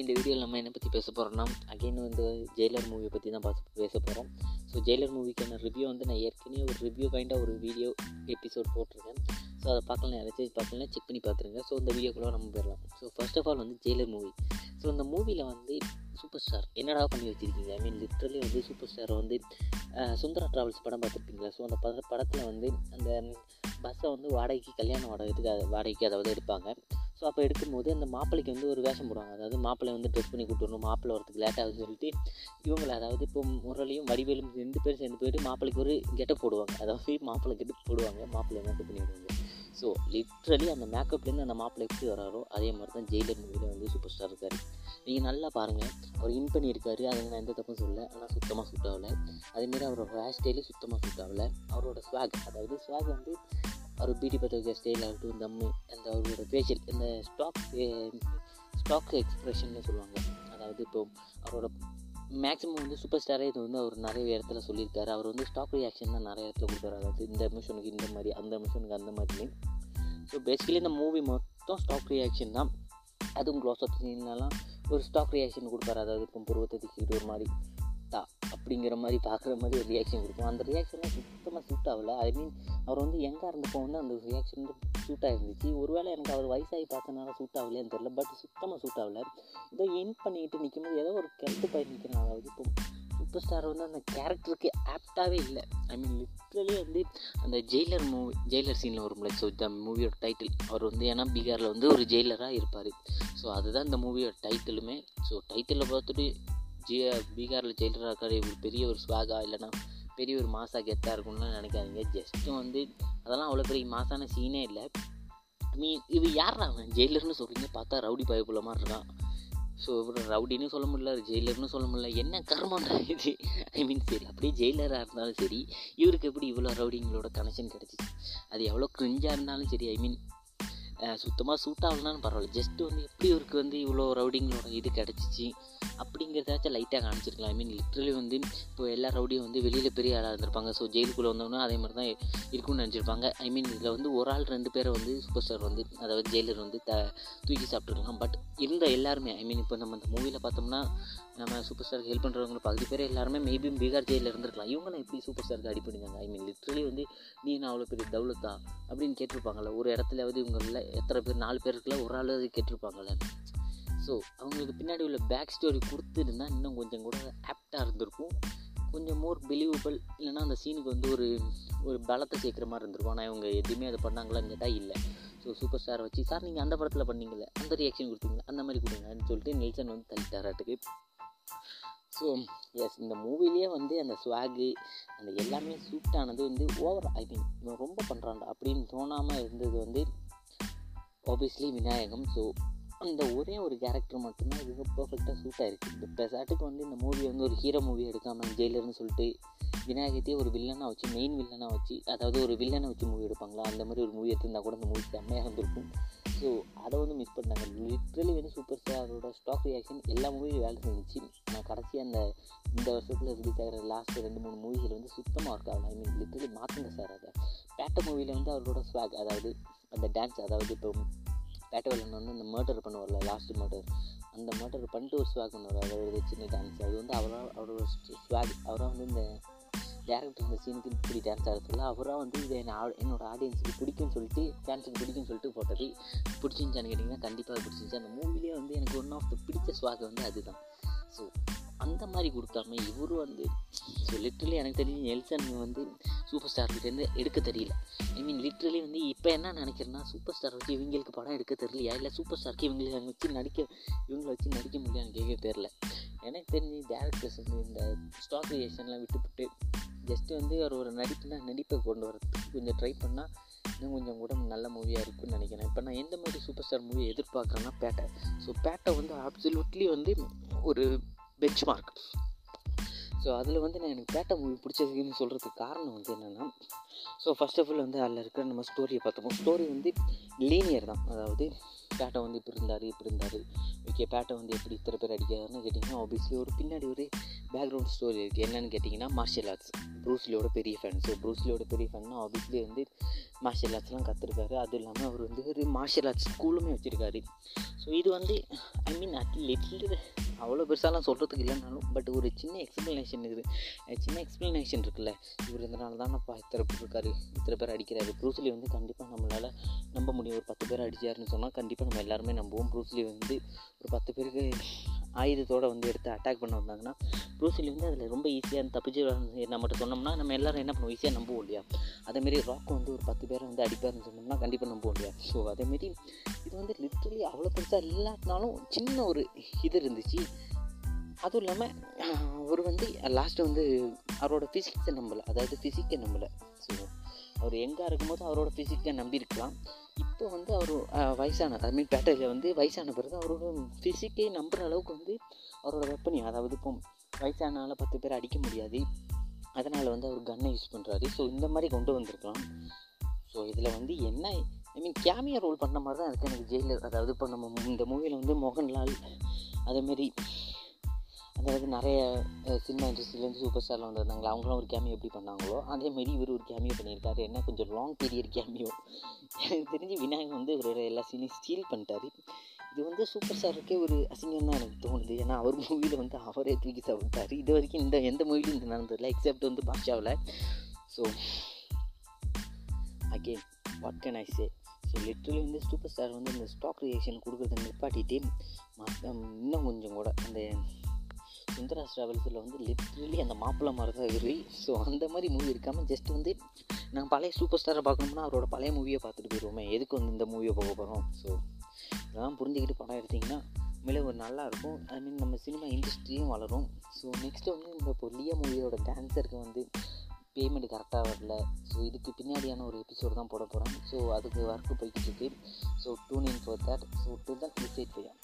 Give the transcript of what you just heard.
இந்த வீடியோவில் நம்ம என்னை பற்றி பேச போகிறோம்னா அகைன் வந்து ஜெயிலர் மூவியை பற்றி தான் பார்த்து பேச போகிறோம் ஸோ ஜெயிலர் மூவிக்கான ரிவ்யூ வந்து நான் ஏற்கனவே ஒரு ரிவ்யூ கைண்டாக ஒரு வீடியோ எபிசோட் போட்டிருக்கேன். ஸோ அதை பார்க்கலாம் யாராச்சும் பார்க்கலாம் செக் பண்ணி பார்த்துருங்க. ஸோ இந்த வீடியோக்குள்ளே நம்ம போயிடலாம். ஸோ ஃபர்ஸ்ட் ஆஃப் ஆல் வந்து ஜெயிலர் மூவி ஸோ இந்த மூவியில் வந்து சூப்பர் ஸ்டார் என்னடா பண்ணி வச்சுருக்கீங்க? ஐ மீன் லிட்ரலி வந்து சூப்பர் ஸ்டார் வந்து சுந்தரா ட்ராவல்ஸ் படம் பார்த்துருப்பீங்களா? ஸோ அந்த பட படத்தில் வந்து அந்த பஸ்ஸை வந்து வாடகைக்கு கல்யாண வாடகைக்கு வாடகைக்கு அதாவது எடுப்பாங்க. ஸோ அப்போ எடுக்கும்போது அந்த மாப்பிள்ளைக்கு வந்து ஒரு வேஷம் போடுவாங்க. அதாவது மாப்பிள்ளை வந்து ட்ரெஸ் பண்ணி கூட்டு வரணும் மாப்பிள்ளை வரதுக்கு லேட் ஆகுதுன்னு சொல்லிட்டு இவங்களை அதாவது இப்போ முரளியும் வடிவேலும் ரெண்டு பேரும் சேர்ந்து போயிட்டு மாப்பிள்ளைக்கு ஒரு கெட்டப் போடுவாங்க. அதாவது மாப்பிள்ளை கெட்டப் போடுவாங்க மாப்பிள்ளை மேக்கப் பண்ணி விடுவாங்க ஸோ லிட்ரலி அந்த மேக்கப்லேருந்து அந்த மாப்பிள்ளை எப்படி வராரோ அதே மாதிரி தான் ஜெயிலர் மூவியில் வந்து சூப்பர் ஸ்டார் இருக்கார். நீங்கள் நல்லா பாருங்கள் அவர் இன் பண்ணியிருக்காரு. அதை நான் எந்த தப்பும் சொல்லலை. ஆனால் சுத்தமாக சூட் ஆகலை. அதேமாரி அவரோட ஹேர் ஸ்டைலு சுத்தமாக சூட் ஆகலை. அவரோட ஸ்வாக் அதாவது ஸ்வாக் வந்து அவர் பீடி பற்ற ஸ்டைல் ஆகட்டும் தம்மு அந்த அவரோட ஃபேஷியல் இந்த ஸ்டாக் ஸ்டாக் எக்ஸ்ப்ரெஷன்னு சொல்லுவாங்க. அதாவது இப்போ அவரோட மேக்ஸிமம் வந்து சூப்பர் ஸ்டாரே இது வந்து அவர் நிறைய இடத்துல சொல்லியிருக்காரு. அவர் வந்து ஸ்டாக் ரியாக்ஷன் தான் நிறைய இடத்துல கொடுத்தாரு. அதாவது இந்த மிஷனுக்கு இந்த மாதிரி அந்த மிஷனுக்கு அந்த மாதிரி ஸோ பேசிக்கலி இந்த மூவி மொத்தம் ஸ்டாக் ரியாக்ஷன் தான். அதுவும் க்ளோஸ் அப் சீன்லலாம் ஒரு ஸ்டாக் ரியாக்ஷன் கொடுப்பாரு. அதாவது இப்போ புருவத்தை திக்கிட்டு ஒரு மாதிரி. அப்படிங்கிற மாதிரி பார்க்குற மாதிரி ஒரு ரியாக்ஷன் கொடுக்கும். அந்த ரியாக்ஷன்லாம் சுத்தமாக சூட் ஆகல. ஐ மீன் அவர் வந்து எங்கே இருந்தப்போ வந்து அந்த ரியாக்ஷன் வந்து சூட்டாக இருந்துச்சு ஒருவேளை எனக்கு அவர் வயசாகி பார்த்தனால சூட் ஆகலையான்னு தெரில பட் சுத்தமாக சூட் ஆகல. ஏதோ என் பண்ணிக்கிட்டு நிற்கும்போது ஏதோ ஒரு கெட்டு பயிர் நிற்கிறேன் அதாவது இப்போ சூப்பர் ஸ்டார் வந்து அந்த கேரக்டருக்கு ஆப்டாகவே இல்லை. ஐ மீன் லிட்ரலி வந்து அந்த ஜெயிலர் மூவி ஜெயிலர் சீனில் வரும்ல. ஸோ இந்த மூவியோட டைட்டில் அவர் வந்து ஏன்னா பீகாரில் வந்து ஒரு ஜெயிலராக இருப்பார். ஸோ அதுதான் இந்த மூவியோட டைட்டிலுமே ஸோ டைட்டிலில் பார்த்துட்டு ஜி பீகாரில் ஜெயிலராக இருக்கார் இவர் பெரிய ஒரு ஸ்வாகா இல்லைன்னா பெரிய ஒரு மாசா கெத்தாக இருக்கும்லாம் நினைக்காதீங்க. ஜஸ்ட்டு வந்து அதெல்லாம் அவ்வளோ பெரிய மாசான சீனே இல்லை. மீன் இது யாரா அவன்? ஜெயிலர்னு சொல்கிறீங்க பார்த்தா ரவுடி பயப்புள்ள மாதிரி இருக்கான் ஸோ இவர் ரவுடின்னு சொல்ல முடியல ஜெயிலர்னு சொல்ல முடியல. என்ன கர்மன்ற இது? ஐ மீன் சரி அப்படியே ஜெயிலராக இருந்தாலும் சரி இவருக்கு எப்படி இவ்வளோ ரவுடிங்களோட கனெக்ஷன் கிடச்சிச்சு? அது எவ்வளோ க்ரிஞ்சாக இருந்தாலும் சரி ஐ மீன் சுத்தமாக சூட் ஆகலனாலும் பரவாயில்ல. ஜஸ்ட் வந்து எப்படி இவருக்கு வந்து இவ்வளோ ரவுடிங்களோட இது கிடச்சிச்சு அப்படிங்கிறதாச்சும் லைட்டாக காமிச்சிருக்கலாம். ஐ மீன் லிட்ரலி வந்து இப்போ எல்லா ரவுடியும் வந்து வெளியில் பெரிய ஆளாக இருந்திருப்பாங்க. ஸோ ஜெயிலுக்குள்ளே வந்தோம்னா அதே மாதிரி தான் இருக்கும்னு நினச்சிருப்பாங்க. ஐ மீன் இதில் வந்து ஒரு ஆள் ரெண்டு பேரை வந்து சூப்பர் ஸ்டார் வந்து அதாவது ஜெயிலர் வந்து த தூக்கி சாப்பிட்ருக்கலாம் பட் இருந்த எல்லாருமே ஐ மீன் இப்போ நம்ம இந்த மூவியில் பார்த்தோம்னா நம்ம சூப்பர் ஸ்டாருக்கு ஹெல்ப் பண்ணுறவங்க பகுதி பேர் எல்லாருமே மேபி பீகார் ஜெயிலில் இருந்திருக்கலாம். இவங்க எப்படி சூப்பர் ஸ்டாருக்கு அடி பண்ணிருந்தாங்க ஐ மீன் லிட்ரலி வந்து நீ நான் அவ்வளோ பெரிய தௌலத்தா? அப்படின்னு கேட்டிருப்பாங்கள்ல ஒரு இடத்துலயாவது இவங்களில் எத்தனை பேர் நாலு பேருக்குள்ள ஒரு ஆள் அது கேட்டிருப்பாங்கள்ல ஸோ அவங்களுக்கு பின்னாடி உள்ள பேக் ஸ்டோரி கொடுத்துருந்தா இன்னும் கொஞ்சம் கூட ஆப்டாக இருந்திருக்கும். கொஞ்சம் மோர் பிலீவபிள் இல்லைன்னா அந்த சீனுக்கு வந்து ஒரு ஒரு பலத்தை சேர்க்குற மாதிரி இருந்திருக்கும். ஆனால் இவங்க எதுவுமே அதை பண்ணாங்களான்னு கேட்டால் இல்லை. ஸோ சூப்பர் ஸ்டாரை வச்சு சார் நீங்கள் அந்த படத்தில் பண்ணீங்களே அந்த ரியாக்ஷன் கொடுத்தீங்களா அந்த மாதிரி கொடுங்கன்னு சொல்லிட்டு நெல்சன் வந்து தள்ளிட்டாராட்டுக்கு ஸோ எஸ் இந்த மூவிலேயே வந்து அந்த ஸ்வாகு அந்த எல்லாமே சூட்டானது வந்து ஓவர் ஐ மீன் இவன் ரொம்ப பண்ணுறான்டா அப்படின்னு தோணாமல் இருந்தது வந்து ஆப்வியஸ்லி விநாயகம். ஸோ அந்த ஒரே ஒரு கேரக்டர் மட்டும்தான் இதுக்கு பர்ஃபெக்டாக சூட் ஆகிருக்கு இப்போ பெசாட்டுக்கு வந்து இந்த மூவி வந்து ஒரு ஹீரோ மூவி எடுக்காமல் ஜெயிலர்னு சொல்லிட்டு விநாயகத்தையே ஒரு வில்லனாக வச்சு மெயின் வில்லனாக வச்சு அதாவது ஒரு வில்லனை வச்சு மூவி எடுப்பாங்களா? அந்த மாதிரி ஒரு மூவி எடுத்திருந்தால் கூட அந்த மூவி செம்மையாக இருந்திருக்கும். ஸோ அதை வந்து மிஸ் பண்ணாங்க லிட்ரலி வந்து சூப்பர் ஸ்டாரோட ஸ்டாக் ரியாக்ஷன் எல்லா மூவியும் வேலை செஞ்சுச்சு. நான் கடைசி அந்த இந்த வருஷத்தில் ரிலீஸ் ஆகிற லாஸ்ட் ரெண்டு மூணு மூவிகள் வந்து சுத்தமாக ஒர்க் ஆகலாம் ஐ மீன் லிட்ரலி மாற்றுங்க சார் அதை. பேட்ட மூவியில் வந்து அவரோட ஸ்வாக் அதாவது அந்த டான்ஸ் அதாவது இப்போ பேட்ட வில்லன் வந்து அந்த மர்டர் பண்ணுவார்ல லாஸ்ட் மர்டர் அந்த மர்டர் பண்ணிட்டு ஒரு ஸ்வாக் பண்ணுவார். அதாவது சின்ன டான்ஸ் அது வந்து அவராக அவரோட ஸ்வாக் அவராக வந்து இந்த டேரக்டர் இந்த சீனுக்கு இப்படி டான்ஸ் ஆடுறதுல அவராக வந்து இதை என்ன என்னோட ஆடியன்ஸுக்கு பிடிக்கும்னு சொல்லிட்டு ஃபேன்ஸுக்கு பிடிக்கும்னு சொல்லிட்டு போட்டது. பிடிச்சிருந்துச்சான்னு கேட்டிங்கன்னா கண்டிப்பாக பிடிச்சிருந்துச்சு. அந்த மூவிலே வந்து எனக்கு ஒன் ஆஃப் த பிடிச்ச ஸ்வாக் வந்து அதுதான். ஸோ அந்த மாதிரி கொடுக்காம இவரும் வந்து ஸோ லிட்ரலி எனக்கு தெரிஞ்சு நெல்சன் வந்து சூப்பர் ஸ்டார்கிட்டேருந்து எடுக்க தெரியல. ஐ மீன் லிட்ரலி வந்து இப்போ என்ன நினைக்கிறேன்னா சூப்பர் ஸ்டார் வச்சு இவங்களுக்கு படம் எடுக்க தெரியலையா? இல்லை சூப்பர் ஸ்டார்க்கு இவங்களுக்கு வச்சு நடிக்க இவங்களை வச்சு நடிக்க முடியான்னு கேட்க தெரில எனக்கு தெரிஞ்சு டேரக்டர்ஸ் வந்து இந்த ஸ்டாக் ரியேஷன்லாம் விட்டுவிட்டு ஜஸ்ட்டு வந்து அவர் ஒரு நடிப்புனா நடிப்பை கொண்டு வரதுக்கு கொஞ்சம் ட்ரை பண்ணால் இன்னும் கொஞ்சம் கூட நல்ல மூவியாக இருக்குன்னு நினைக்கிறேன். இப்போ நான் எந்த மாதிரி சூப்பர் ஸ்டார் மூவி எதிர்பார்க்குறேன்னா பேட்டை. ஸோ பேட்டை வந்து அப்சல்யூட்லி வந்து ஒரு பெஞ்ச் மார்க் ஸோ அதில் வந்து நான் எனக்கு பேட்டை மூவி பிடிச்சதுன்னு சொல்கிறதுக்கு காரணம் வந்து என்னென்னா ஸோ ஃபஸ்ட் ஆஃப் ஆல் வந்து அதில் இருக்கிற நம்ம ஸ்டோரியை பார்த்தோம் ஸ்டோரி வந்து லீனியர் தான். அதாவது பேட்டை வந்து இப்படி இருந்தார் இப்படி இருந்தார். ஓகே பேட்டை வந்து எப்படி இத்தனை பேர் அடிக்கிறாருன்னு கேட்டிங்கன்னா ஆப்வியஸ்லி ஒரு பின்னாடி ஒரு பேக்ரவுண்ட் ஸ்டோரி இருக்குது என்னென்னு கேட்டிங்கன்னா மார்ஷியல் ஆர்ட்ஸ் ப்ரூஸ்லியோட பெரிய ஃபேன் ஸோ ப்ரூஸ்லியோட பெரிய ஃபேன்னா ஆப்வியஸ்லி வந்து மார்ஷியல் ஆர்ட்ஸ்லாம் கற்றுருக்காரு அதுவும் இல்லாமல் அவர் வந்து ஒரு மார்ஷியல் ஆர்ட்ஸ் ஸ்கூலுமே வச்சுருக்காரு. ஸோ இது வந்து ஐ மீன் அட் லிட்டில் அவ்வளோ பெருசாலாம் சொல்கிறதுக்கு இல்லைனாலும் பட் ஒரு சின்ன எக்ஸ்ப்ளனேஷன் இருக்குது சின்ன எக்ஸ்ப்ளனேஷன் இருக்குல்ல. இவர் இதனால தானப்பா இத்தனை பேர் இருக்காரு இத்தனை பேர் அடிக்கிறாரு. ப்ரூஸ்லி வந்து கண்டிப்பாக நம்மளால் நம்ப முடியும். ஒரு பத்து பேர் அடிச்சாருன்னு சொன்னால் கண்டிப்பாக நம்ம எல்லாருமே நம்புவோம் ப்ரூஸ்லி வந்து ஒரு பத்து பேருக்கு ஆயுதத்தோடு வந்து எடுத்து அட்டாக் பண்ண வந்தாங்கன்னா ப்ரூஸ்லி வந்து அதில் ரொம்ப ஈஸியாக தப்பிச்சு மட்டும் சொன்னோம்னா நம்ம எல்லோரும் என்ன பண்ணுவோம்? ஈஸியாக நம்புவோம் இல்லையா? அதேமாரி ராக் வந்து ஒரு பத்து பேரை வந்து அடிப்பாருன்னு சொன்னோம்னா கண்டிப்பாக நம்புவோம் இல்லையா? ஸோ அதேமாரி இது வந்து லிட்ரலி அவ்வளோ பெருசாக இல்லாட்டினாலும் சின்ன ஒரு இது இருந்துச்சு. அதுவும் இல்லாமல் அவர் வந்து லாஸ்ட்டு வந்து அவரோட ஃபிசிக்ஸை நம்பலை. அதாவது ஃபிசிக்கை நம்பலை. ஸோ அவர் எங்கே இருக்கும்போது அவரோட ஃபிசிக்கை நம்பியிருக்கலாம். இப்போ வந்து அவர் வயசான ஐ மீன் பேட்டையில் வந்து வயசான பிறகு அவரோட ஃபிசிக்கை நம்புகிற அளவுக்கு வந்து அவரோட வெப்பனி அதாவது இப்போ வயசானால பத்து பேர் அடிக்க முடியாது. அதனால் வந்து அவர் கன்னை யூஸ் பண்ணுறாரு ஸோ இந்த மாதிரி கொண்டு வந்திருக்கலாம். ஸோ இதில் வந்து என்ன ஐ மீன் கேமியா ரோல் பண்ண மாதிரி தான் இருக்குது எனக்கு ஜெயிலர் அதாவது இப்போ நம்ம இந்த மூவியில் வந்து மோகன்லால் அதேமாரி அதாவது நிறைய சினிமா இண்டஸ்ட்ரியிலேருந்து சூப்பர் ஸ்டாரில் வந்திருந்தாங்களா? அவங்களாம் ஒரு கேமியோ எப்படி பண்ணாங்களோ அதேமாரி இவர் ஒரு கேமியோ பண்ணியிருக்காரு. என்ன கொஞ்சம் லாங் பீரியட் கேமியோ எனக்கு தெரிஞ்சு விநாயகர் வந்து இவரோட எல்லா சீனையும் ஸ்டீல் பண்ணிட்டாரு. இது வந்து சூப்பர் ஸ்டாருக்கே ஒரு அசிங்கம் தான் எனக்கு தோணுது. ஏன்னா அவர் மூவியில் வந்து அவரே தூக்கி சாப்பிட்டார். இது வரைக்கும் இந்த எந்த மூவிலும் இது நடந்ததில்லை எக்ஸப்ட் வந்து பாஷாவில் so again what can I say so literally வந்து சூப்பர் ஸ்டார் வந்து இந்த ஸ்டாக் ரியாக்ஷன் கொடுக்குறத நிப்பாட்டிட்டு மற்ற இன்னும் கொஞ்சம் கூட அந்த சுந்தராஸ் ட்ராவல்ஸில் வந்து லிட்ரலி அந்த மாப்பிள்ளை மாதிரி தான் இரு. ஸோ அந்த மாதிரி மூவி இருக்காமல் ஜஸ்ட் வந்து நாங்கள் பழைய சூப்பர் ஸ்டாரை பார்க்கணும்னா அவரோட பழைய மூவியை பார்த்துட்டு போயிடுவோமே எதுக்கு வந்து இந்த மூவியை போக போகிறோம் ஸோ இதெல்லாம் புரிஞ்சுக்கிட்டு படம் எடுத்திங்கன்னா உண்மையிலே ஒரு நல்லா இருக்கும். ஐ மீன் நம்ம சினிமா இண்டஸ்ட்ரியும் வளரும். ஸோ நெக்ஸ்ட்டு வந்து இந்த இப்போ லியா மூவியோட டான்ஸருக்கு வந்து பேமெண்ட் கரெக்டாக வரல. ஸோ இதுக்கு பின்னாடியான ஒரு எபிசோடு தான் போட போகிறேன் ஸோ அதுக்கு ஒர்க்கு போய்கிட்டு இருக்கு. So tune in for that so to தான் டிசைட் பையன்